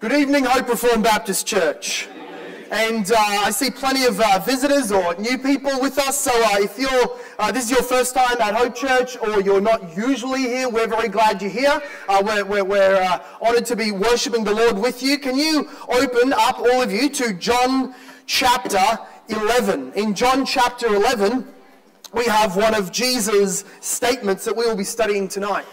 Good evening, Hope Reformed Baptist Church. And uh, I see plenty of uh, visitors or new people with us. So uh, if you're uh, this is your first time at Hope Church or you're not usually here, we're very glad you're here. Uh, we're we're, we're uh, honored to be worshiping the Lord with you. Can you open up, all of you, to John chapter 11? In John chapter 11, we have one of Jesus' statements that we will be studying tonight.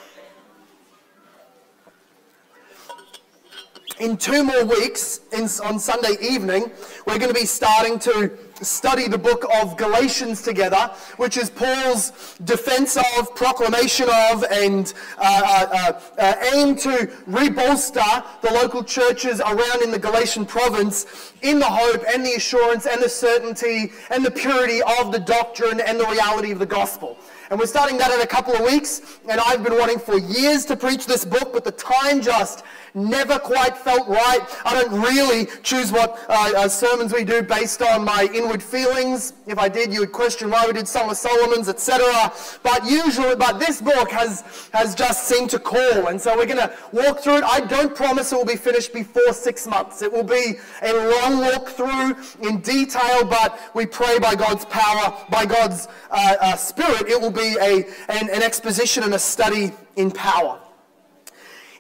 In two more weeks, in, on Sunday evening, we're going to be starting to study the book of Galatians together, which is Paul's defense of, proclamation of, and uh, uh, uh, aim to rebolster the local churches around in the Galatian province in the hope and the assurance and the certainty and the purity of the doctrine and the reality of the gospel. And we're starting that in a couple of weeks. And I've been wanting for years to preach this book, but the time just never quite felt right. I don't really choose what uh, uh, sermons we do based on my inward feelings. If I did, you would question why we did Song of Solomon's, etc. But usually, but this book has has just seemed to call, and so we're going to walk through it. I don't promise it will be finished before six months. It will be a long walk through in detail, but we pray by God's power, by God's uh, uh Spirit, it will be a an, an exposition and a study in power.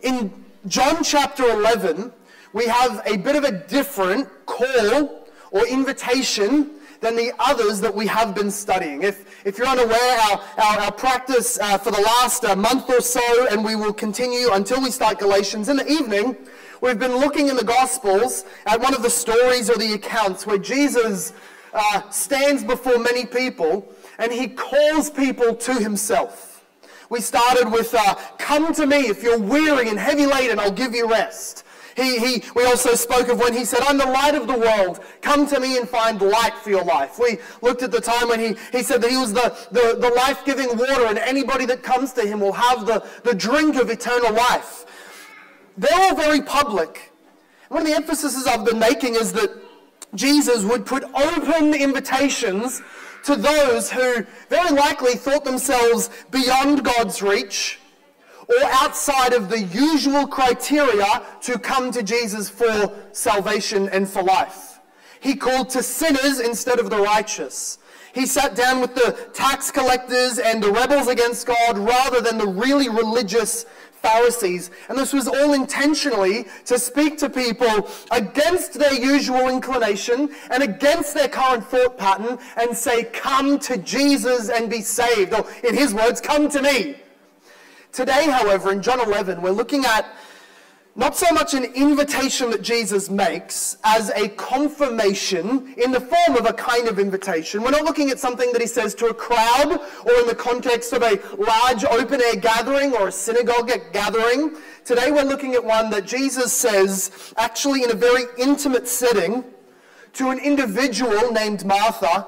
In John chapter 11, we have a bit of a different call or invitation than the others that we have been studying. If, if you're unaware, our, our, our practice uh, for the last uh, month or so, and we will continue until we start Galatians in the evening, we've been looking in the Gospels at one of the stories or the accounts where Jesus uh, stands before many people and he calls people to himself. We started with, uh, Come to me if you're weary and heavy laden, I'll give you rest. He, he, we also spoke of when he said, I'm the light of the world. Come to me and find light for your life. We looked at the time when he, he said that he was the, the, the life giving water, and anybody that comes to him will have the, the drink of eternal life. They're all very public. One of the emphases I've been making is that Jesus would put open invitations to those who very likely thought themselves beyond God's reach or outside of the usual criteria to come to Jesus for salvation and for life. He called to sinners instead of the righteous. He sat down with the tax collectors and the rebels against God rather than the really religious Pharisees. And this was all intentionally to speak to people against their usual inclination and against their current thought pattern and say, Come to Jesus and be saved. Or, in his words, come to me. Today, however, in John 11, we're looking at not so much an invitation that Jesus makes as a confirmation in the form of a kind of invitation. We're not looking at something that he says to a crowd or in the context of a large open air gathering or a synagogue gathering. Today we're looking at one that Jesus says actually in a very intimate setting to an individual named Martha.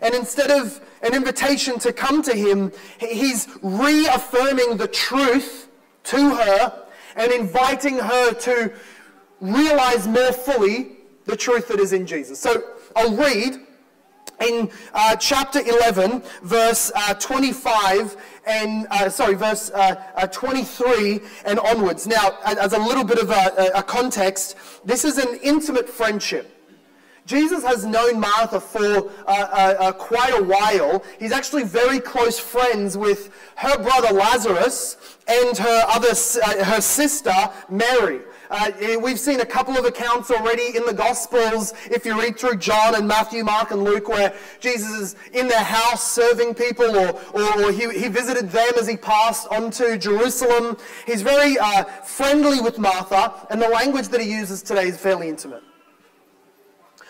And instead of an invitation to come to him, he's reaffirming the truth to her and inviting her to realize more fully the truth that is in Jesus. So I'll read in uh, chapter 11, verse uh, 25 and uh, sorry, verse uh, uh, 23 and onwards. Now, as a little bit of a, a context, this is an intimate friendship. Jesus has known Martha for uh, uh, uh, quite a while. He's actually very close friends with her brother Lazarus and her other uh, her sister Mary. Uh, we've seen a couple of accounts already in the Gospels, if you read through John and Matthew, Mark, and Luke, where Jesus is in their house serving people, or, or, or he, he, visited them as he passed on to Jerusalem. He's very uh, friendly with Martha, and the language that he uses today is fairly intimate.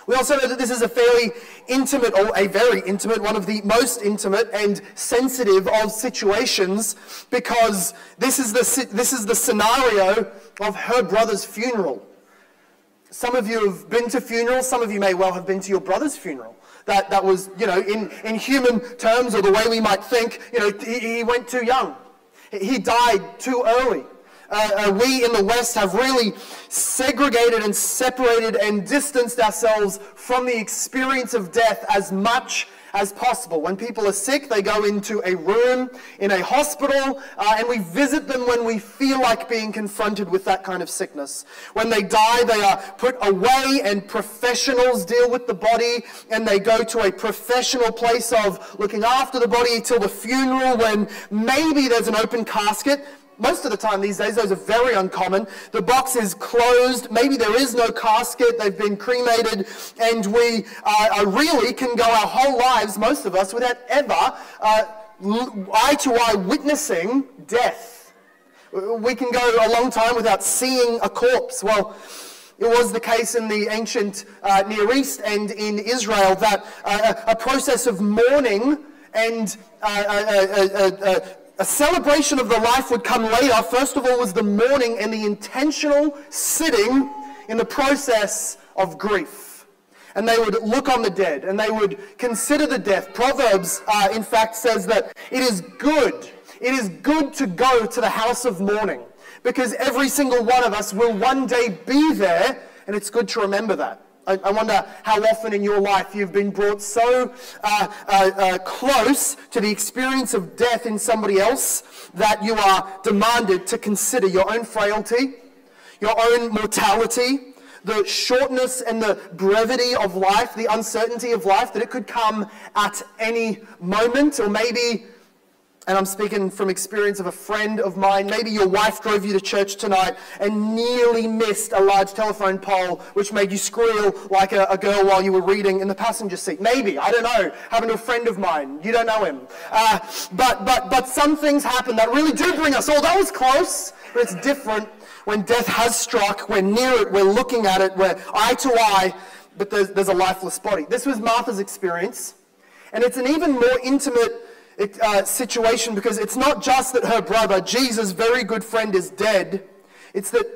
We also know that this is a fairly intimate, or a very intimate, one of the most intimate and sensitive of situations because this is the, this is the scenario of her brother's funeral. Some of you have been to funerals, some of you may well have been to your brother's funeral. That, that was, you know, in, in human terms or the way we might think, you know, he, he went too young. He died too early uh, uh, we in the West have really segregated and separated and distanced ourselves from the experience of death as much as possible. When people are sick, they go into a room in a hospital, uh, and we visit them when we feel like being confronted with that kind of sickness. When they die, they are put away, and professionals deal with the body, and they go to a professional place of looking after the body till the funeral when maybe there's an open casket most of the time these days, those are very uncommon. The box is closed. Maybe there is no casket. They've been cremated. And we uh, really can go our whole lives, most of us, without ever uh, eye to eye witnessing death. We can go a long time without seeing a corpse. Well, it was the case in the ancient uh, Near East and in Israel that uh, a process of mourning and uh, uh, a celebration of the life would come later. First of all, was the mourning and the intentional sitting in the process of grief. And they would look on the dead and they would consider the death. Proverbs, uh, in fact, says that it is good. It is good to go to the house of mourning because every single one of us will one day be there, and it's good to remember that. I, wonder how often in your life you've been brought so uh, uh, uh, close to the experience of death in somebody else that you are demanded to consider your own frailty, your own mortality, the shortness and the brevity of life, the uncertainty of life, that it could come at any moment, or maybe and I'm speaking from experience of a friend of mine. Maybe your wife drove you to church tonight and nearly missed a large telephone pole, which made you squeal like a, a girl while you were reading in the passenger seat. Maybe, I don't know. Happened to a friend of mine. You don't know him. Uh, but, but, but some things happen that really do bring us, oh, that was close, but it's different when death has struck. We're near it, we're looking at it, we're eye to eye, but there's, there's a lifeless body. This was Martha's experience. And it's an even more intimate uh, situation because it's not just that her brother, Jesus' very good friend, is dead. It's that,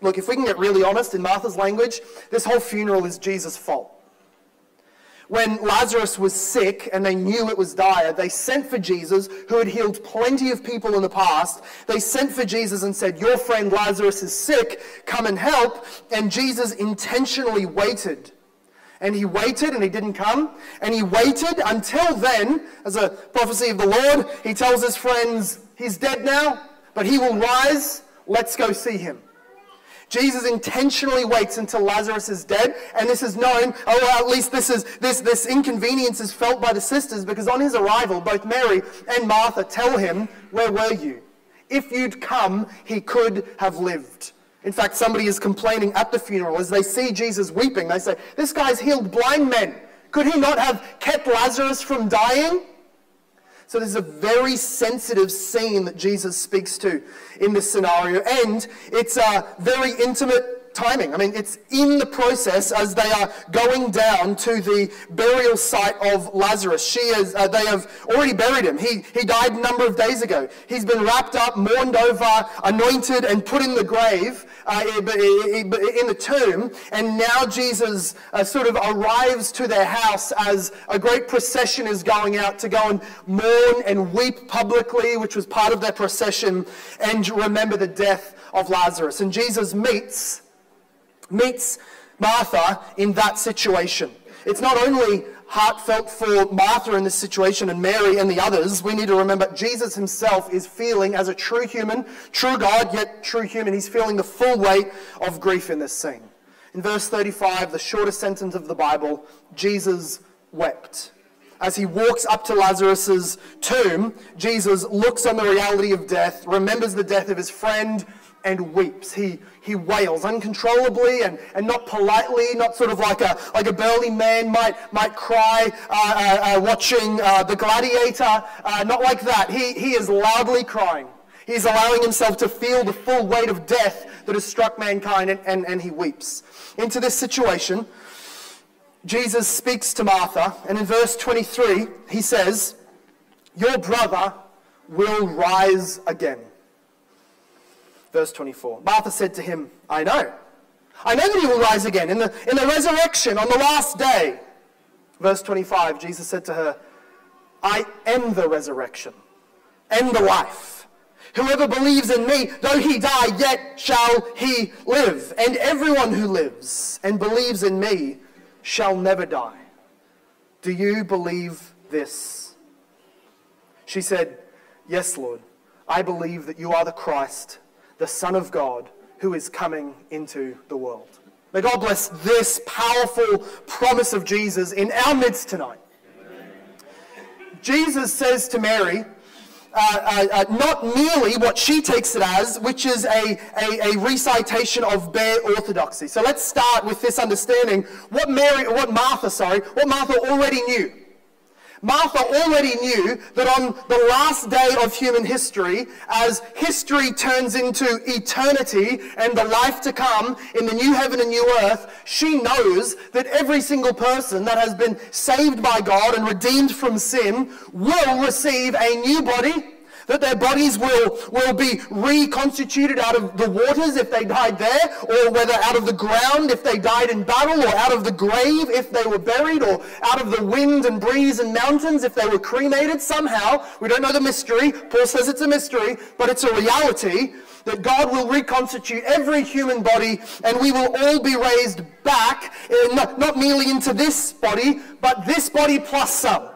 look, if we can get really honest in Martha's language, this whole funeral is Jesus' fault. When Lazarus was sick and they knew it was dire, they sent for Jesus, who had healed plenty of people in the past. They sent for Jesus and said, Your friend Lazarus is sick, come and help. And Jesus intentionally waited and he waited and he didn't come. And he waited until then, as a prophecy of the Lord, he tells his friends, He's dead now, but he will rise. Let's go see him. Jesus intentionally waits until Lazarus is dead, and this is known, oh, or at least this is this, this inconvenience is felt by the sisters, because on his arrival, both Mary and Martha tell him, Where were you? If you'd come, he could have lived. In fact, somebody is complaining at the funeral as they see Jesus weeping. They say, This guy's healed blind men. Could he not have kept Lazarus from dying? So, this is a very sensitive scene that Jesus speaks to in this scenario, and it's a very intimate timing. I mean, it's in the process as they are going down to the burial site of Lazarus. She is, uh, they have already buried him. He, he died a number of days ago. He's been wrapped up, mourned over, anointed, and put in the grave, uh, in the tomb. And now Jesus uh, sort of arrives to their house as a great procession is going out to go and mourn and weep publicly, which was part of their procession, and remember the death of Lazarus. And Jesus meets meets Martha in that situation. It's not only heartfelt for Martha in this situation and Mary and the others. We need to remember Jesus himself is feeling, as a true human, true God, yet true human, he's feeling the full weight of grief in this scene. In verse 35, the shortest sentence of the Bible, Jesus wept. As he walks up to Lazarus' tomb, Jesus looks on the reality of death, remembers the death of his friend, and weeps. He, he wails uncontrollably and, and not politely, not sort of like a, like a burly man might, might cry uh, uh, uh, watching uh, The Gladiator. Uh, not like that. He, he is loudly crying. He's allowing himself to feel the full weight of death that has struck mankind, and, and, and he weeps. Into this situation, Jesus speaks to Martha, and in verse 23, he says, Your brother will rise again. Verse 24 Martha said to him, I know. I know that he will rise again in the, in the resurrection on the last day. Verse 25 Jesus said to her, I am the resurrection and the life. Whoever believes in me, though he die, yet shall he live. And everyone who lives and believes in me shall never die. Do you believe this? She said, Yes, Lord, I believe that you are the Christ, the Son of God, who is coming into the world. May God bless this powerful promise of Jesus in our midst tonight. Jesus says to Mary, uh, uh, uh, not merely what she takes it as, which is a, a, a, recitation of bare orthodoxy. So let's start with this understanding what Mary, what Martha, sorry, what Martha already knew. Martha already knew that on the last day of human history, as history turns into eternity and the life to come in the new heaven and new earth, she knows that every single person that has been saved by God and redeemed from sin will receive a new body that their bodies will, will be reconstituted out of the waters if they died there, or whether out of the ground if they died in battle, or out of the grave if they were buried, or out of the wind and breeze and mountains if they were cremated somehow. We don't know the mystery. Paul says it's a mystery, but it's a reality that God will reconstitute every human body and we will all be raised back, not, not merely into this body, but this body plus some.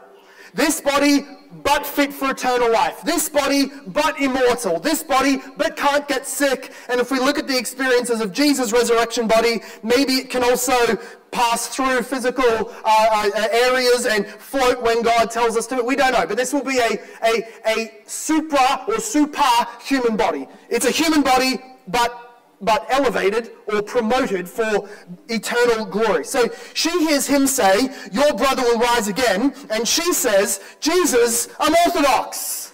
This body but fit for eternal life. This body, but immortal. This body, but can't get sick. And if we look at the experiences of Jesus' resurrection body, maybe it can also pass through physical uh, uh, areas and float when God tells us to. We don't know. But this will be a, a, a supra or super human body. It's a human body, but but elevated or promoted for eternal glory. So she hears him say, Your brother will rise again. And she says, Jesus, I'm Orthodox.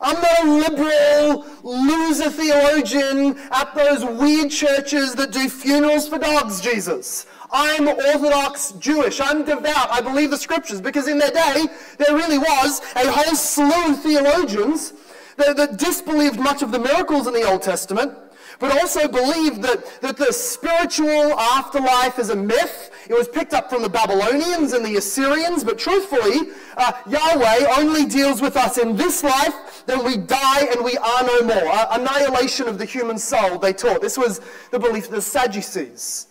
I'm not a liberal loser theologian at those weird churches that do funerals for dogs, Jesus. I'm Orthodox Jewish. I'm devout. I believe the scriptures because in their day, there really was a whole slew of theologians that, that disbelieved much of the miracles in the Old Testament but also believed that, that the spiritual afterlife is a myth. It was picked up from the Babylonians and the Assyrians, but truthfully, uh, Yahweh only deals with us in this life, then we die and we are no more. Uh, annihilation of the human soul, they taught. This was the belief of the Sadducees.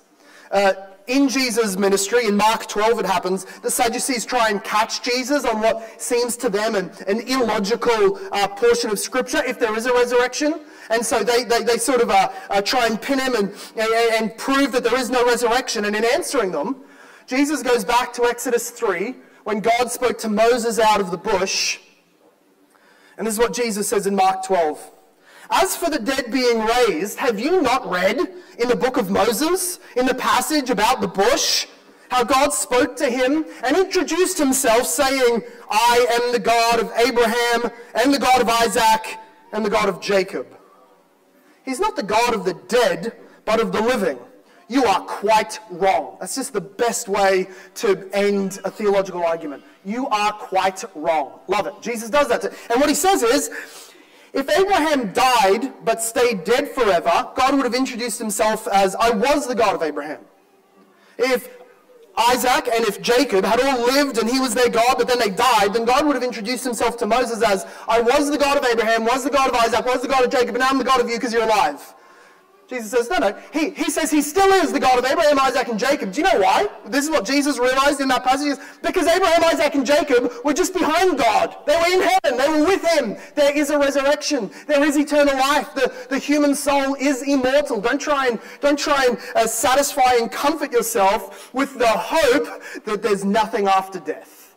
Uh, in Jesus' ministry, in Mark 12 it happens, the Sadducees try and catch Jesus on what seems to them an, an illogical uh, portion of Scripture, if there is a resurrection. And so they, they, they sort of uh, uh, try and pin him and, and, and prove that there is no resurrection. And in answering them, Jesus goes back to Exodus 3 when God spoke to Moses out of the bush. And this is what Jesus says in Mark 12. As for the dead being raised, have you not read in the book of Moses, in the passage about the bush, how God spoke to him and introduced himself, saying, I am the God of Abraham, and the God of Isaac, and the God of Jacob? He's not the God of the dead, but of the living. You are quite wrong. That's just the best way to end a theological argument. You are quite wrong. Love it. Jesus does that. and what he says is, if Abraham died but stayed dead forever, God would have introduced himself as, I was the God of Abraham. If Isaac and if Jacob had all lived and he was their God, but then they died, then God would have introduced himself to Moses as, I was the God of Abraham, was the God of Isaac, was the God of Jacob, and now I'm the God of you because you're alive. Jesus says, no, no. He, he says he still is the God of Abraham, Isaac, and Jacob. Do you know why? This is what Jesus realized in that passage. Because Abraham, Isaac, and Jacob were just behind God. They were in heaven. They were with him. There is a resurrection. There is eternal life. The, the human soul is immortal. Don't try and, don't try and uh, satisfy and comfort yourself with the hope that there's nothing after death.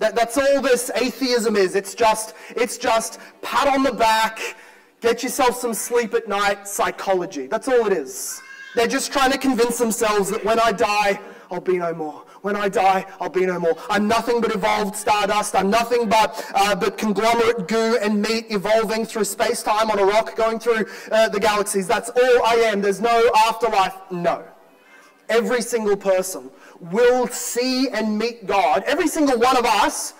That, that's all this atheism is. It's just, it's just pat on the back Get yourself some sleep at night psychology. That's all it is. They're just trying to convince themselves that when I die, I'll be no more. When I die, I'll be no more. I'm nothing but evolved stardust. I'm nothing but, uh, but conglomerate goo and meat evolving through space time on a rock going through uh, the galaxies. That's all I am. There's no afterlife. No. Every single person will see and meet God. Every single one of us,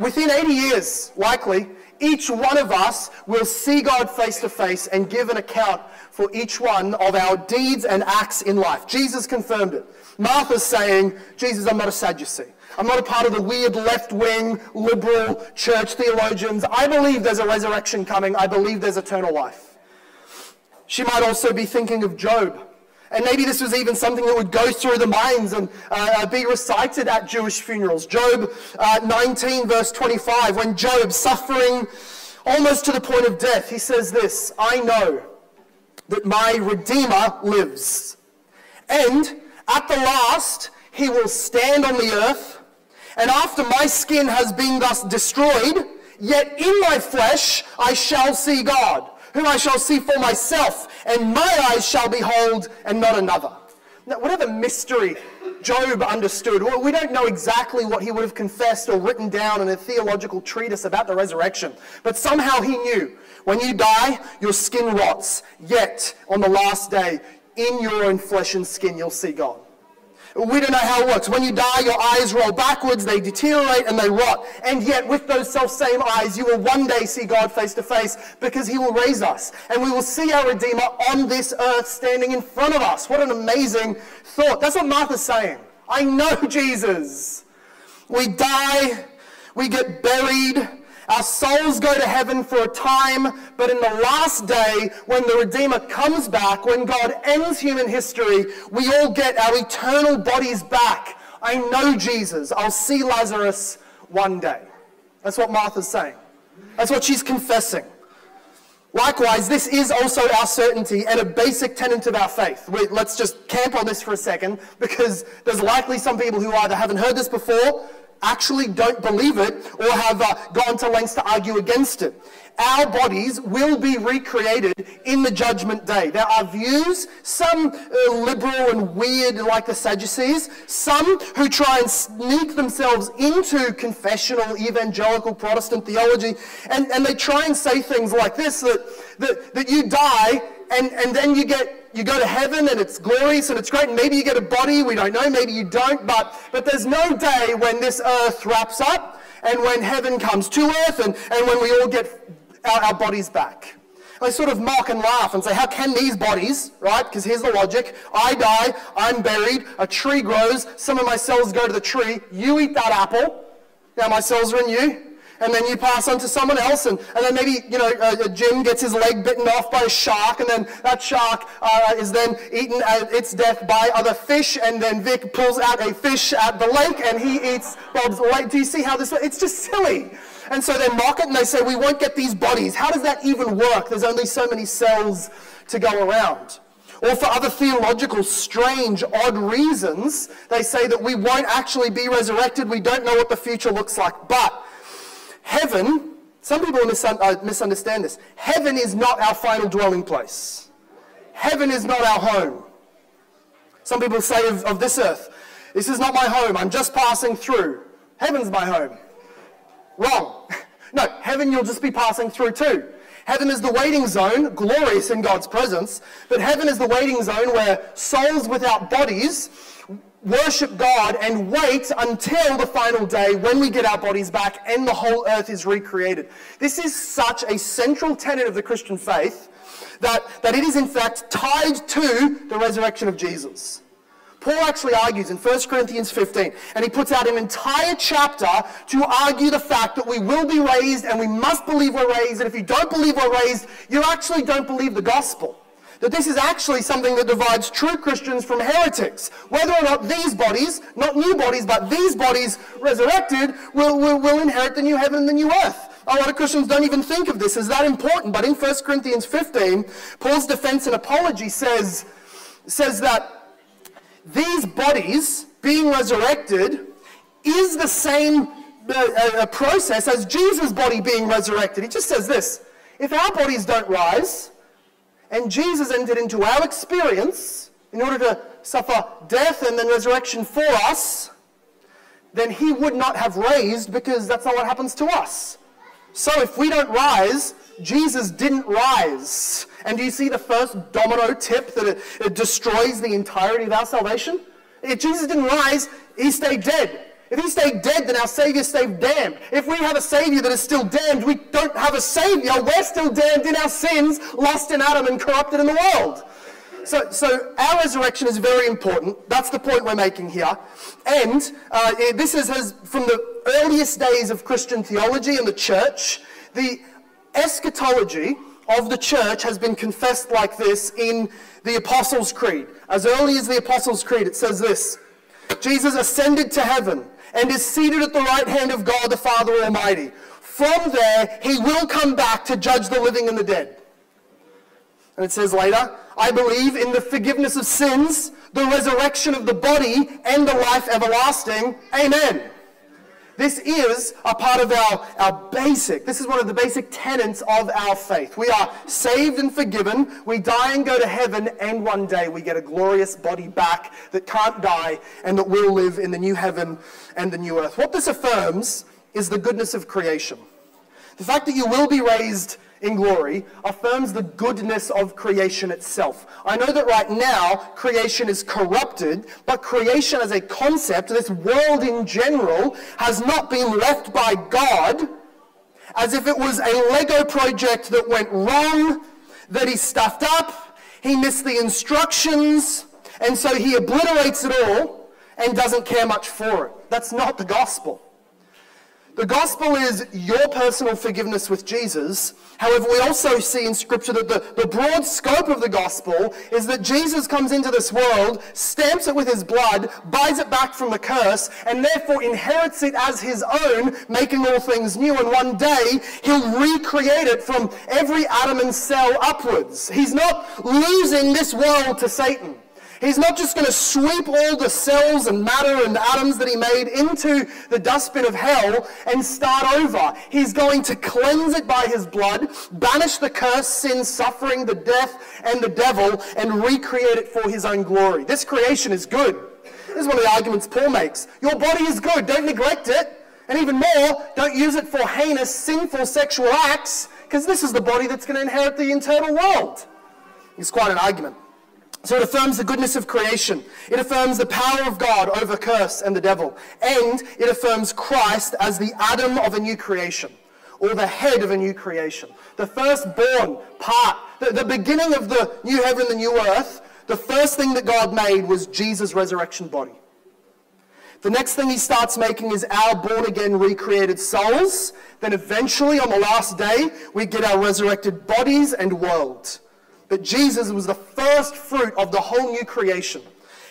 within 80 years, likely, each one of us will see God face to face and give an account for each one of our deeds and acts in life. Jesus confirmed it. Martha's saying, Jesus, I'm not a Sadducee. I'm not a part of the weird left wing liberal church theologians. I believe there's a resurrection coming. I believe there's eternal life. She might also be thinking of Job And maybe this was even something that would go through the minds and uh, be recited at Jewish funerals. Job uh, 19, verse 25, when Job, suffering almost to the point of death, he says this I know that my Redeemer lives. And at the last, he will stand on the earth. And after my skin has been thus destroyed, yet in my flesh I shall see God whom I shall see for myself, and my eyes shall behold, and not another. Now, whatever mystery Job understood, we don't know exactly what he would have confessed or written down in a theological treatise about the resurrection, but somehow he knew when you die, your skin rots, yet on the last day, in your own flesh and skin, you'll see God. We don't know how it works. When you die, your eyes roll backwards, they deteriorate, and they rot. And yet, with those self same eyes, you will one day see God face to face because He will raise us. And we will see our Redeemer on this earth standing in front of us. What an amazing thought. That's what Martha's saying. I know Jesus. We die, we get buried, our souls go to heaven for a time, but in the last day, when the Redeemer comes back, when God ends human history, we all get our eternal bodies back. I know Jesus. I'll see Lazarus one day. That's what Martha's saying. That's what she's confessing. Likewise, this is also our certainty and a basic tenet of our faith. Wait, let's just camp on this for a second because there's likely some people who either haven't heard this before actually don't believe it or have uh, gone to lengths to argue against it. Our bodies will be recreated in the judgment day. There are views, some uh, liberal and weird like the Sadducees, some who try and sneak themselves into confessional evangelical Protestant theology, and, and they try and say things like this that, that, that you die and, and then you get you go to heaven and it's glorious and it's great, and maybe you get a body, we don't know, maybe you don't, but, but there's no day when this earth wraps up and when heaven comes to earth and, and when we all get our, our bodies back. I sort of mock and laugh and say, how can these bodies, right? Because here's the logic. I die, I'm buried, a tree grows, some of my cells go to the tree, you eat that apple, now my cells are in you, and then you pass on to someone else, and, and then maybe, you know, uh, Jim gets his leg bitten off by a shark, and then that shark uh, is then eaten at its death by other fish, and then Vic pulls out a fish at the lake, and he eats Bob's leg. Do you see how this works? It's just silly. And so they mock it, and they say, we won't get these bodies. How does that even work? There's only so many cells to go around. Or for other theological, strange, odd reasons, they say that we won't actually be resurrected. We don't know what the future looks like. But Heaven, some people uh, misunderstand this. Heaven is not our final dwelling place. Heaven is not our home. Some people say of, of this earth, this is not my home, I'm just passing through. Heaven's my home. Wrong. No, heaven you'll just be passing through too. Heaven is the waiting zone, glorious in God's presence, but heaven is the waiting zone where souls without bodies worship God and wait until the final day when we get our bodies back and the whole earth is recreated. This is such a central tenet of the Christian faith that, that it is in fact tied to the resurrection of Jesus. Paul actually argues in 1 Corinthians 15, and he puts out an entire chapter to argue the fact that we will be raised and we must believe we're raised, and if you don't believe we're raised, you actually don't believe the gospel that this is actually something that divides true Christians from heretics. Whether or not these bodies, not new bodies, but these bodies resurrected, will, will, will inherit the new heaven and the new earth. A lot of Christians don't even think of this as that important, but in 1 Corinthians 15, Paul's defense and apology says, says that these bodies being resurrected is the same uh, uh, process as Jesus' body being resurrected. He just says this if our bodies don't rise, and Jesus entered into our experience in order to suffer death and then resurrection for us, then he would not have raised because that's not what happens to us. So if we don't rise, Jesus didn't rise. And do you see the first domino tip that it, it destroys the entirety of our salvation? If Jesus didn't rise, he stayed dead. If he stayed dead, then our Savior stayed damned. If we have a Savior that is still damned, we don't have a Savior. We're still damned in our sins, lost in Adam and corrupted in the world. So, so our resurrection is very important. That's the point we're making here. And uh, this is has, from the earliest days of Christian theology and the church, the eschatology of the church has been confessed like this in the Apostles' Creed. As early as the Apostles' Creed, it says this Jesus ascended to heaven and is seated at the right hand of God the Father Almighty. From there, he will come back to judge the living and the dead. And it says later, I believe in the forgiveness of sins, the resurrection of the body, and the life everlasting. Amen. This is a part of our, our basic, this is one of the basic tenets of our faith. We are saved and forgiven, we die and go to heaven, and one day we get a glorious body back that can't die and that will live in the new heaven and the new earth. What this affirms is the goodness of creation. The fact that you will be raised in glory affirms the goodness of creation itself. I know that right now creation is corrupted, but creation as a concept, this world in general, has not been left by God as if it was a Lego project that went wrong, that he stuffed up, he missed the instructions, and so he obliterates it all and doesn't care much for it. That's not the gospel. The gospel is your personal forgiveness with Jesus. However, we also see in Scripture that the, the broad scope of the gospel is that Jesus comes into this world, stamps it with his blood, buys it back from the curse, and therefore inherits it as his own, making all things new. And one day, he'll recreate it from every atom and cell upwards. He's not losing this world to Satan. He's not just going to sweep all the cells and matter and atoms that he made into the dustbin of hell and start over. He's going to cleanse it by his blood, banish the curse, sin, suffering, the death, and the devil, and recreate it for his own glory. This creation is good. This is one of the arguments Paul makes. Your body is good, don't neglect it. And even more, don't use it for heinous, sinful sexual acts, because this is the body that's going to inherit the eternal world. It's quite an argument. So it affirms the goodness of creation. It affirms the power of God over curse and the devil. And it affirms Christ as the Adam of a new creation, or the head of a new creation. The firstborn part, the, the beginning of the new heaven, the new earth, the first thing that God made was Jesus' resurrection body. The next thing he starts making is our born again, recreated souls. Then eventually, on the last day, we get our resurrected bodies and world. But Jesus was the first fruit of the whole new creation.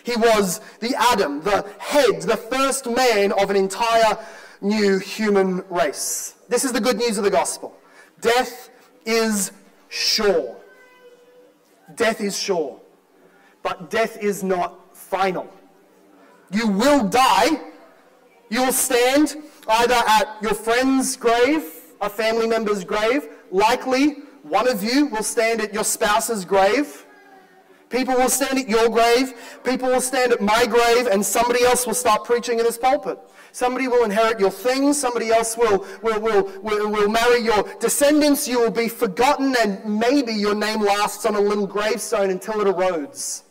He was the Adam, the head, the first man of an entire new human race. This is the good news of the gospel. Death is sure. Death is sure. But death is not final. You will die. You will stand either at your friend's grave, a family member's grave, likely one of you will stand at your spouse's grave. People will stand at your grave. People will stand at my grave, and somebody else will start preaching in this pulpit. Somebody will inherit your things. Somebody else will, will, will, will, will marry your descendants. You will be forgotten, and maybe your name lasts on a little gravestone until it erodes.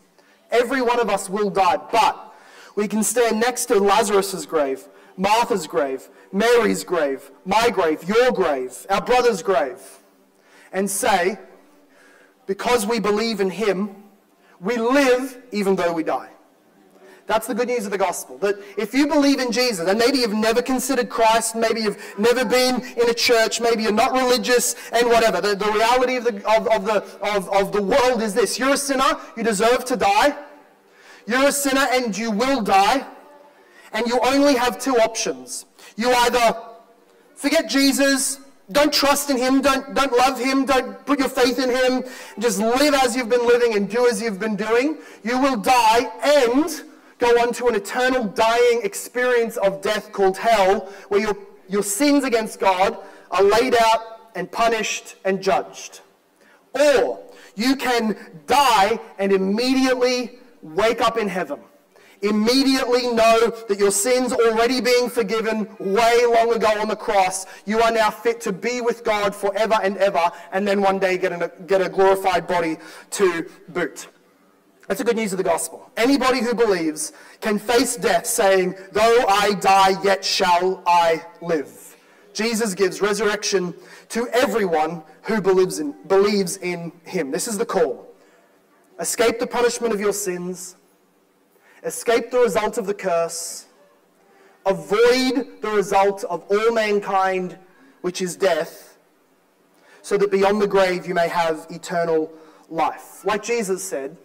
Every one of us will die, but we can stand next to Lazarus's grave, Martha's grave, Mary's grave, my grave, your grave, our brother's grave and say, because we believe in Him, we live even though we die. That's the good news of the gospel. That if you believe in Jesus, and maybe you've never considered Christ, maybe you've never been in a church, maybe you're not religious, and whatever, the, the reality of the, of, of, the, of, of the world is this you're a sinner, you deserve to die. You're a sinner, and you will die. And you only have two options. You either forget Jesus, don't trust in him, don't, don't love him, don't put your faith in him, just live as you've been living and do as you've been doing, you will die and go on to an eternal dying experience of death called hell, where your, your sins against God are laid out and punished and judged. Or you can die and immediately wake up in heaven immediately know that your sins already being forgiven way long ago on the cross. You are now fit to be with God forever and ever, and then one day get, a get a glorified body to boot. That's the good news of the gospel. Anybody who believes can face death saying, Though I die, yet shall I live. Jesus gives resurrection to everyone who believes in, believes in him. This is the call. Escape the punishment of your sins escape the result of the curse, avoid the result of all mankind, which is death, so that beyond the grave you may have eternal life. Like Jesus said,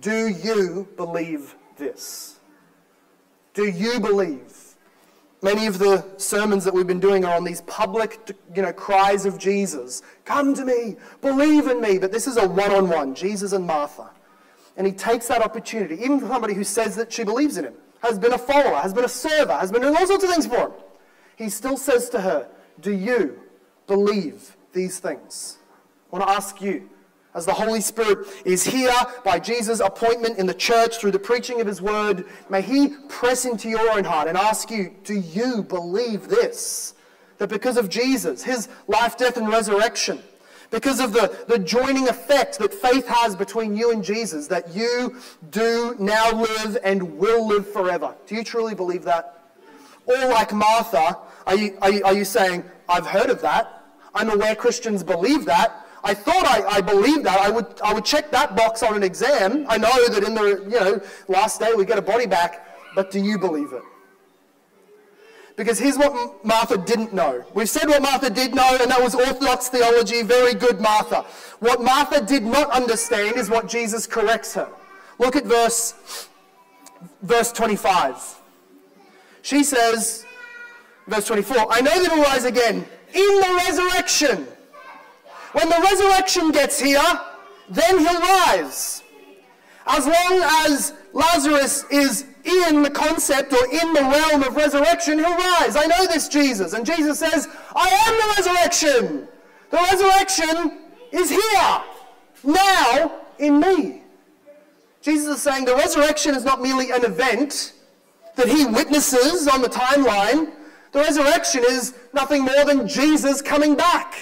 do you believe this? Do you believe? Many of the sermons that we've been doing are on these public, you know, cries of Jesus. Come to me, believe in me. But this is a one-on-one, Jesus and Martha. And he takes that opportunity, even for somebody who says that she believes in him, has been a follower, has been a server, has been doing all sorts of things for him. He still says to her, Do you believe these things? I want to ask you, as the Holy Spirit is here by Jesus' appointment in the church through the preaching of his word, may he press into your own heart and ask you, do you believe this? That because of Jesus, his life, death, and resurrection, because of the, the joining effect that faith has between you and Jesus, that you do now live and will live forever. Do you truly believe that? Or like Martha, are you, are you, are you saying, I've heard of that, I'm aware Christians believe that, I thought I, I believed that. I would, I would check that box on an exam. I know that in the you know, last day we get a body back, but do you believe it? Because here's what Martha didn't know. We've said what Martha did know, and that was Orthodox theology. Very good, Martha. What Martha did not understand is what Jesus corrects her. Look at verse, verse 25. She says, verse 24, I know that he'll rise again in the resurrection. When the resurrection gets here, then he'll rise. As long as Lazarus is in the concept or in the realm of resurrection, he'll rise. I know this, Jesus. And Jesus says, I am the resurrection. The resurrection is here, now, in me. Jesus is saying the resurrection is not merely an event that he witnesses on the timeline. The resurrection is nothing more than Jesus coming back.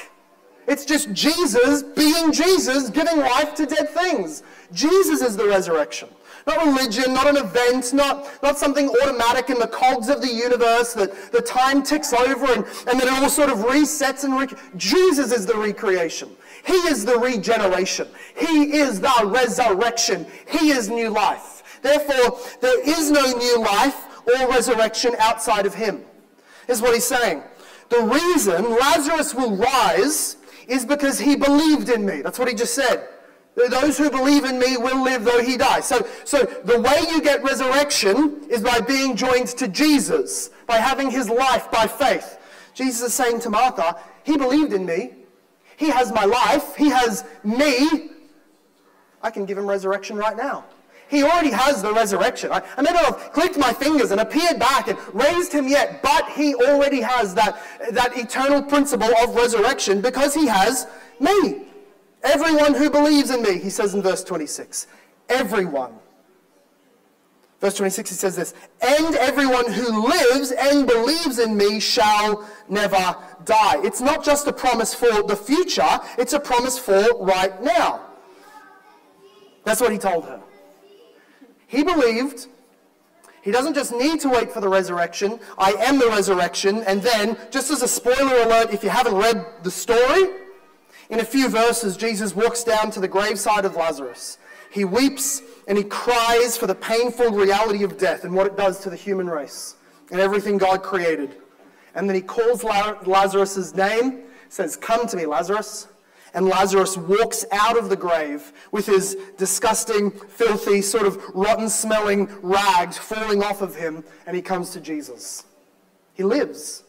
It's just Jesus being Jesus, giving life to dead things. Jesus is the resurrection. Not religion, not an event, not, not something automatic in the cogs of the universe that the time ticks over and, and then it all sort of resets and re- Jesus is the recreation. He is the regeneration. He is the resurrection. He is new life. Therefore, there is no new life or resurrection outside of him. Is what he's saying. The reason Lazarus will rise is because he believed in me. That's what he just said. Those who believe in me will live though he dies. So, so the way you get resurrection is by being joined to Jesus, by having his life by faith. Jesus is saying to Martha, He believed in me. He has my life. He has me. I can give him resurrection right now. He already has the resurrection. I, I may not have clicked my fingers and appeared back and raised him yet, but he already has that, that eternal principle of resurrection because he has me. Everyone who believes in me, he says in verse 26. Everyone. Verse 26, he says this And everyone who lives and believes in me shall never die. It's not just a promise for the future, it's a promise for right now. That's what he told her. He believed. He doesn't just need to wait for the resurrection. I am the resurrection. And then, just as a spoiler alert, if you haven't read the story, in a few verses, Jesus walks down to the graveside of Lazarus. He weeps and he cries for the painful reality of death and what it does to the human race and everything God created. And then he calls Lazarus' name, says, Come to me, Lazarus and Lazarus walks out of the grave with his disgusting, filthy, sort of rotten smelling rags falling off of him, and he comes to Jesus. He lives.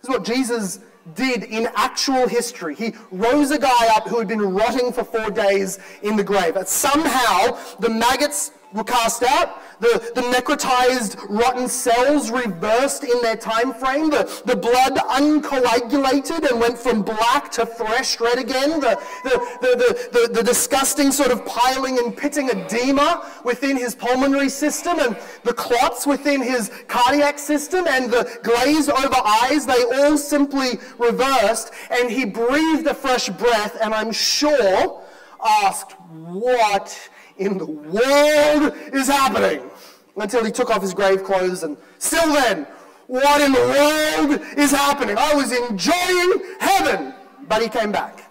This is what Jesus did in actual history. He rose a guy up who had been rotting for four days in the grave. Somehow the maggots were cast out, the, the necrotized rotten cells reversed in their time frame, the, the blood uncoagulated and went from black to fresh red again, the, the, the, the, the, disgusting sort of piling and pitting edema within his pulmonary system and the clots within his cardiac system and the glaze over eyes, they all simply reversed. And he breathed a fresh breath and I'm sure asked, what in the world is happening? Until he took off his grave clothes, and still then, what in the world is happening? I was enjoying heaven, but he came back.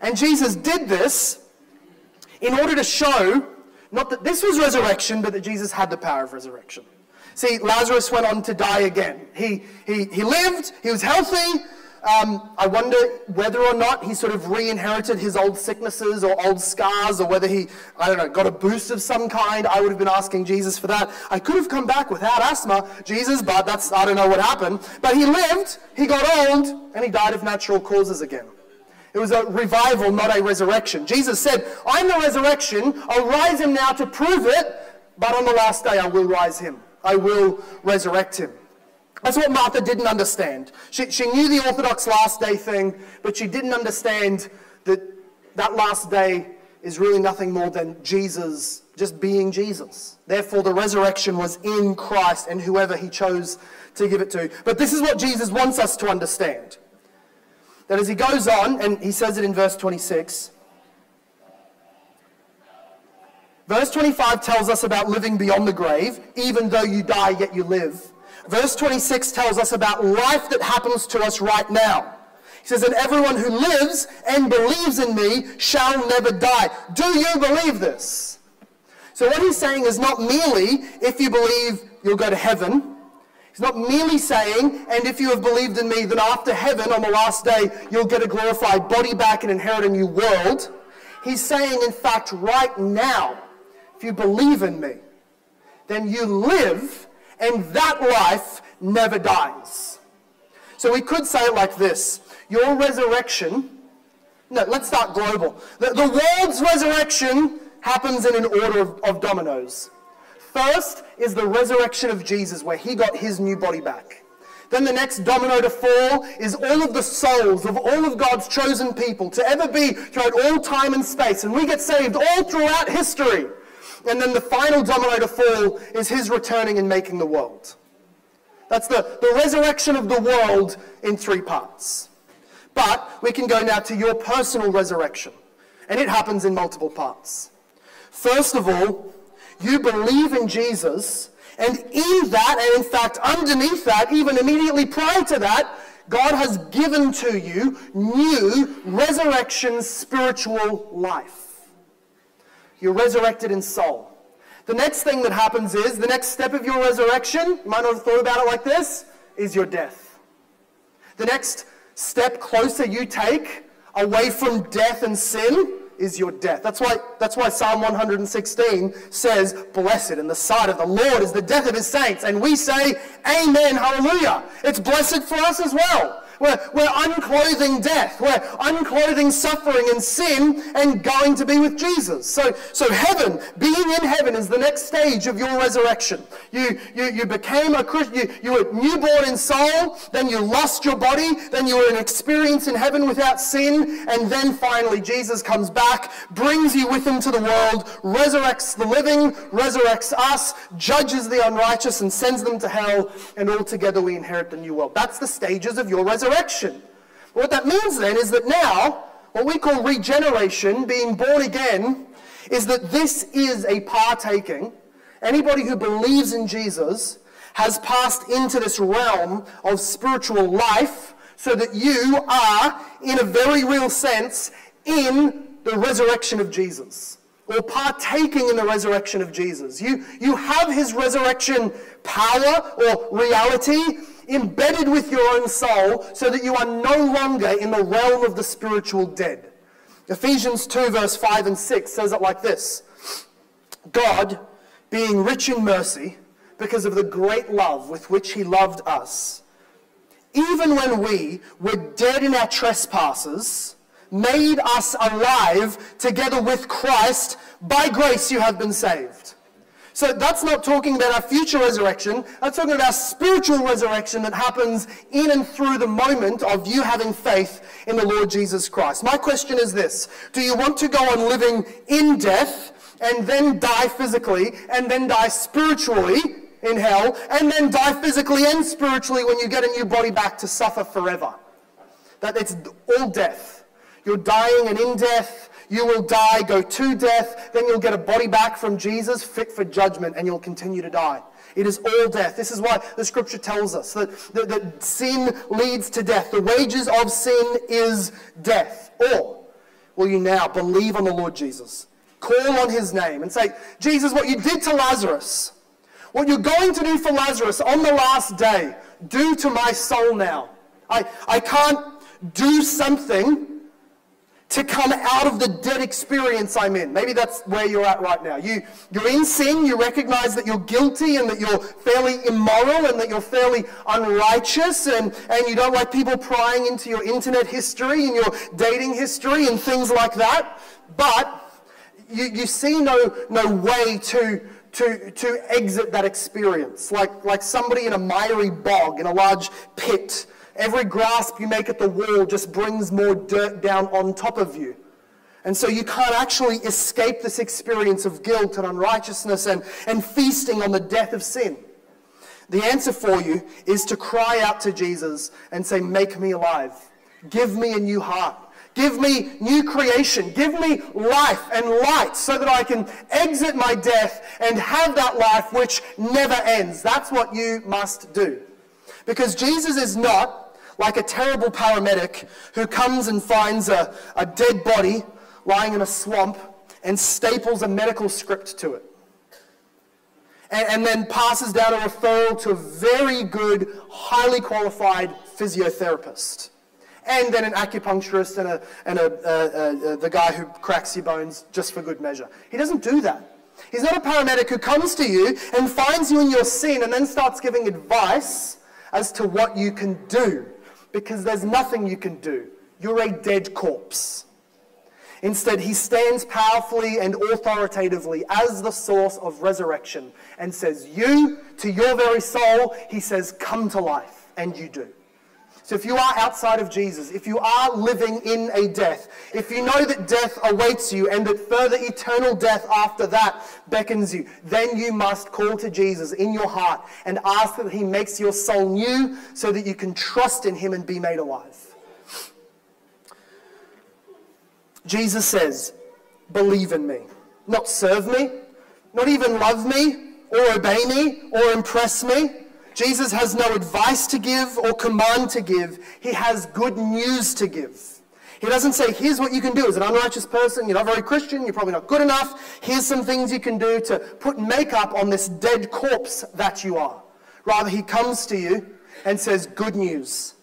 And Jesus did this in order to show not that this was resurrection, but that Jesus had the power of resurrection. See, Lazarus went on to die again. He, he, he lived, he was healthy, Um, I wonder whether or not he sort of re inherited his old sicknesses or old scars, or whether he, I don't know, got a boost of some kind. I would have been asking Jesus for that. I could have come back without asthma, Jesus, but that's, I don't know what happened. But he lived, he got old, and he died of natural causes again. It was a revival, not a resurrection. Jesus said, I'm the resurrection. I'll rise him now to prove it, but on the last day I will rise him. I will resurrect him. That's what Martha didn't understand. She, she knew the Orthodox last day thing, but she didn't understand that that last day is really nothing more than Jesus just being Jesus. Therefore, the resurrection was in Christ and whoever he chose to give it to. But this is what Jesus wants us to understand. That as he goes on, and he says it in verse 26, verse 25 tells us about living beyond the grave, even though you die, yet you live. Verse 26 tells us about life that happens to us right now. He says, And everyone who lives and believes in me shall never die. Do you believe this? So, what he's saying is not merely if you believe you'll go to heaven. He's not merely saying, and if you have believed in me, then after heaven on the last day, you'll get a glorified body back and inherit a new world. He's saying, in fact, right now, if you believe in me, then you live and that life never dies. So we could say it like this Your resurrection, no, let's start global. The, the world's resurrection happens in an order of, of dominoes. First is the resurrection of Jesus, where he got his new body back. Then the next domino to fall is all of the souls of all of God's chosen people to ever be throughout all time and space. And we get saved all throughout history. And then the final domino to fall is his returning and making the world. That's the, the resurrection of the world in three parts. But we can go now to your personal resurrection. And it happens in multiple parts. First of all, you believe in Jesus, and in that, and in fact, underneath that, even immediately prior to that, God has given to you new resurrection spiritual life. You're resurrected in soul. The next thing that happens is, the next step of your resurrection, you might not have thought about it like this, is your death. The next step closer you take away from death and sin is your death. That's why, that's why Psalm 116 says, Blessed in the sight of the Lord is the death of his saints. And we say, Amen, hallelujah. It's blessed for us as well. We're, we're unclothing death. We're unclothing suffering and sin and going to be with Jesus. So, so heaven, being in heaven, is the next stage of your resurrection. You, you, you became a Christian, you, you were newborn in soul, then you lost your body, then you were an experience in heaven without sin, and then finally Jesus comes back, brings you with him to the world, resurrects the living, resurrects us, judges the unrighteous, and sends them to hell, and all together we inherit the new world. That's the stages of your resurrection resurrection. What that means then is that now, what we call regeneration, being born again, is that this is a partaking. Anybody who believes in Jesus has passed into this realm of spiritual life so that you are, in a very real sense, in the resurrection of Jesus or partaking in the resurrection of Jesus. You, you have his resurrection power or reality embedded with your own soul so that you are no longer in the realm of the spiritual dead. Ephesians 2, verse 5 and 6 says it like this God, being rich in mercy, because of the great love with which he loved us, even when we were dead in our trespasses, made us alive together with Christ. By grace you have been saved. So that's not talking about our future resurrection. That's talking about our spiritual resurrection that happens in and through the moment of you having faith in the Lord Jesus Christ. My question is this Do you want to go on living in death and then die physically and then die spiritually in hell and then die physically and spiritually when you get a new body back to suffer forever? That it's all death. You're dying and in death you will die, go to death, then you'll get a body back from Jesus fit for judgment, and you'll continue to die. It is all death. This is why the scripture tells us that, that, that sin leads to death. The wages of sin is death. Or will you now believe on the Lord Jesus? Call on his name and say, Jesus, what you did to Lazarus, what you're going to do for Lazarus on the last day, do to my soul now. I, I can't do something to come out of the dead experience I'm in. Maybe that's where you're at right now. You, you're in sin, you recognize that you're guilty and that you're fairly immoral and that you're fairly unrighteous and, and you don't like people prying into your internet history and your dating history and things like that. But you, you see no, no way to, to, to exit that experience. Like, like somebody in a miry bog, in a large pit Every grasp you make at the wall just brings more dirt down on top of you. And so you can't actually escape this experience of guilt and unrighteousness and, and feasting on the death of sin. The answer for you is to cry out to Jesus and say, Make me alive. Give me a new heart. Give me new creation. Give me life and light so that I can exit my death and have that life which never ends. That's what you must do. Because Jesus is not like a terrible paramedic who comes and finds a, a dead body lying in a swamp and staples a medical script to it. And, and then passes down a referral to a very good, highly qualified physiotherapist and then an acupuncturist and, a, and a, a, the guy who cracks your bones just for good measure. He doesn't do that. He's not a paramedic who comes to you and finds you in your sin and then starts giving advice as to what you can do because there's nothing you can do. You're a dead corpse. Instead, he stands powerfully and authoritatively as the source of resurrection and says, You, to your very soul, he says, Come to life. And you do. So if you are outside of Jesus, if you are living in a death, if you know that death awaits you and that further eternal death after that beckons you, then you must call to Jesus in your heart and ask that he makes your soul new so that you can trust in him and be made alive. Jesus says, believe in me. Not serve me, not even love me, or obey me, or impress me. Jesus has no advice to give or command to give. He has good news to give. He doesn't say, here's what you can do as an unrighteous person. You're not very Christian. You're probably not good enough. Here's some things you can do to put makeup on this dead corpse that you are. Rather, he comes to you and says, good news.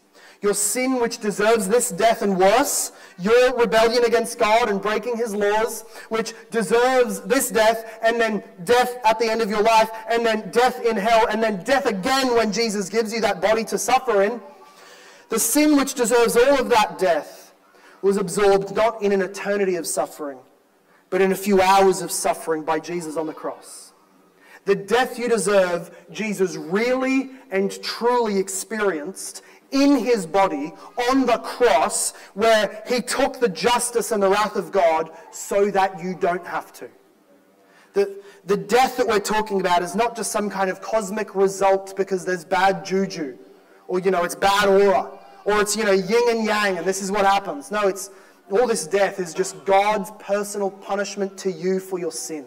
Your sin, which deserves this death and worse, your rebellion against God and breaking his laws, which deserves this death, and then death at the end of your life, and then death in hell, and then death again when Jesus gives you that body to suffer in. The sin which deserves all of that death was absorbed not in an eternity of suffering, but in a few hours of suffering by Jesus on the cross. The death you deserve, Jesus really and truly experienced in his body on the cross where he took the justice and the wrath of God so that you don't have to. The, the death that we're talking about is not just some kind of cosmic result because there's bad juju or, you know, it's bad aura or it's, you know, yin and yang and this is what happens. No, it's all this death is just God's personal punishment to you for your sin.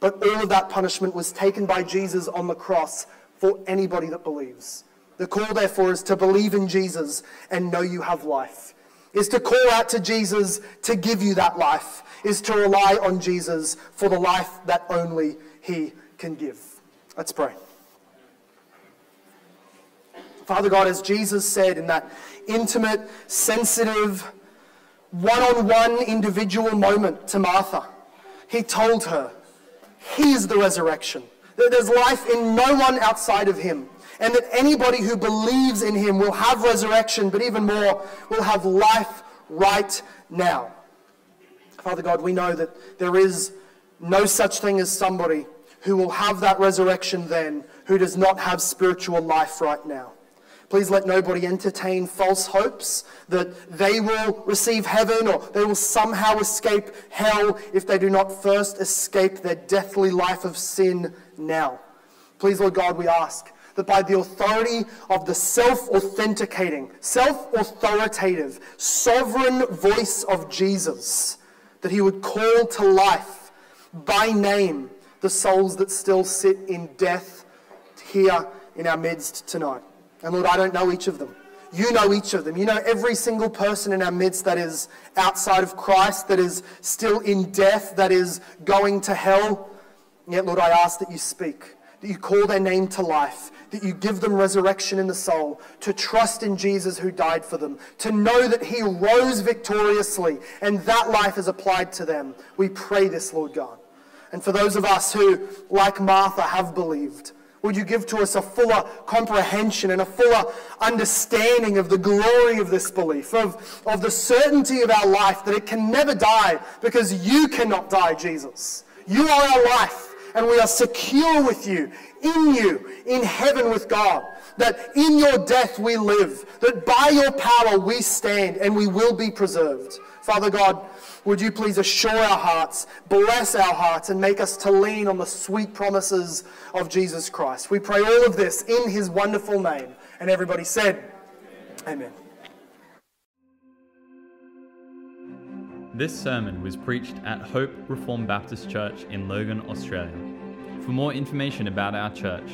But all of that punishment was taken by Jesus on the cross for anybody that believes. The call, therefore, is to believe in Jesus and know you have life. Is to call out to Jesus to give you that life. Is to rely on Jesus for the life that only He can give. Let's pray. Father God, as Jesus said in that intimate, sensitive, one on one individual moment to Martha, He told her, He is the resurrection. There's life in no one outside of Him and that anybody who believes in him will have resurrection, but even more, will have life right now. Father God, we know that there is no such thing as somebody who will have that resurrection then who does not have spiritual life right now. Please let nobody entertain false hopes that they will receive heaven or they will somehow escape hell if they do not first escape their deathly life of sin now. Please, Lord God, we ask that by the authority of the self authenticating, self authoritative, sovereign voice of Jesus, that he would call to life by name the souls that still sit in death here in our midst tonight. And Lord, I don't know each of them. You know each of them. You know every single person in our midst that is outside of Christ, that is still in death, that is going to hell. yet, Lord, I ask that you speak that you call their name to life, that you give them resurrection in the soul, to trust in Jesus who died for them, to know that he rose victoriously and that life is applied to them. We pray this, Lord God. And for those of us who, like Martha, have believed, would you give to us a fuller comprehension and a fuller understanding of the glory of this belief, of, of the certainty of our life that it can never die because you cannot die, Jesus. You are our life, and we are secure with you, in you, in heaven with God. That in your death we live, that by your power we stand and we will be preserved. Father God, would you please assure our hearts, bless our hearts, and make us to lean on the sweet promises of Jesus Christ? We pray all of this in his wonderful name. And everybody said, Amen. This sermon was preached at Hope Reformed Baptist Church in Logan, Australia. For more information about our church,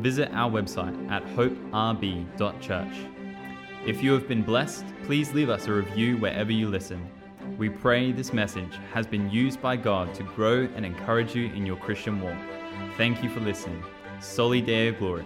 visit our website at hoperb.church. If you have been blessed, please leave us a review wherever you listen. We pray this message has been used by God to grow and encourage you in your Christian walk. Thank you for listening. Soli Deo Gloria.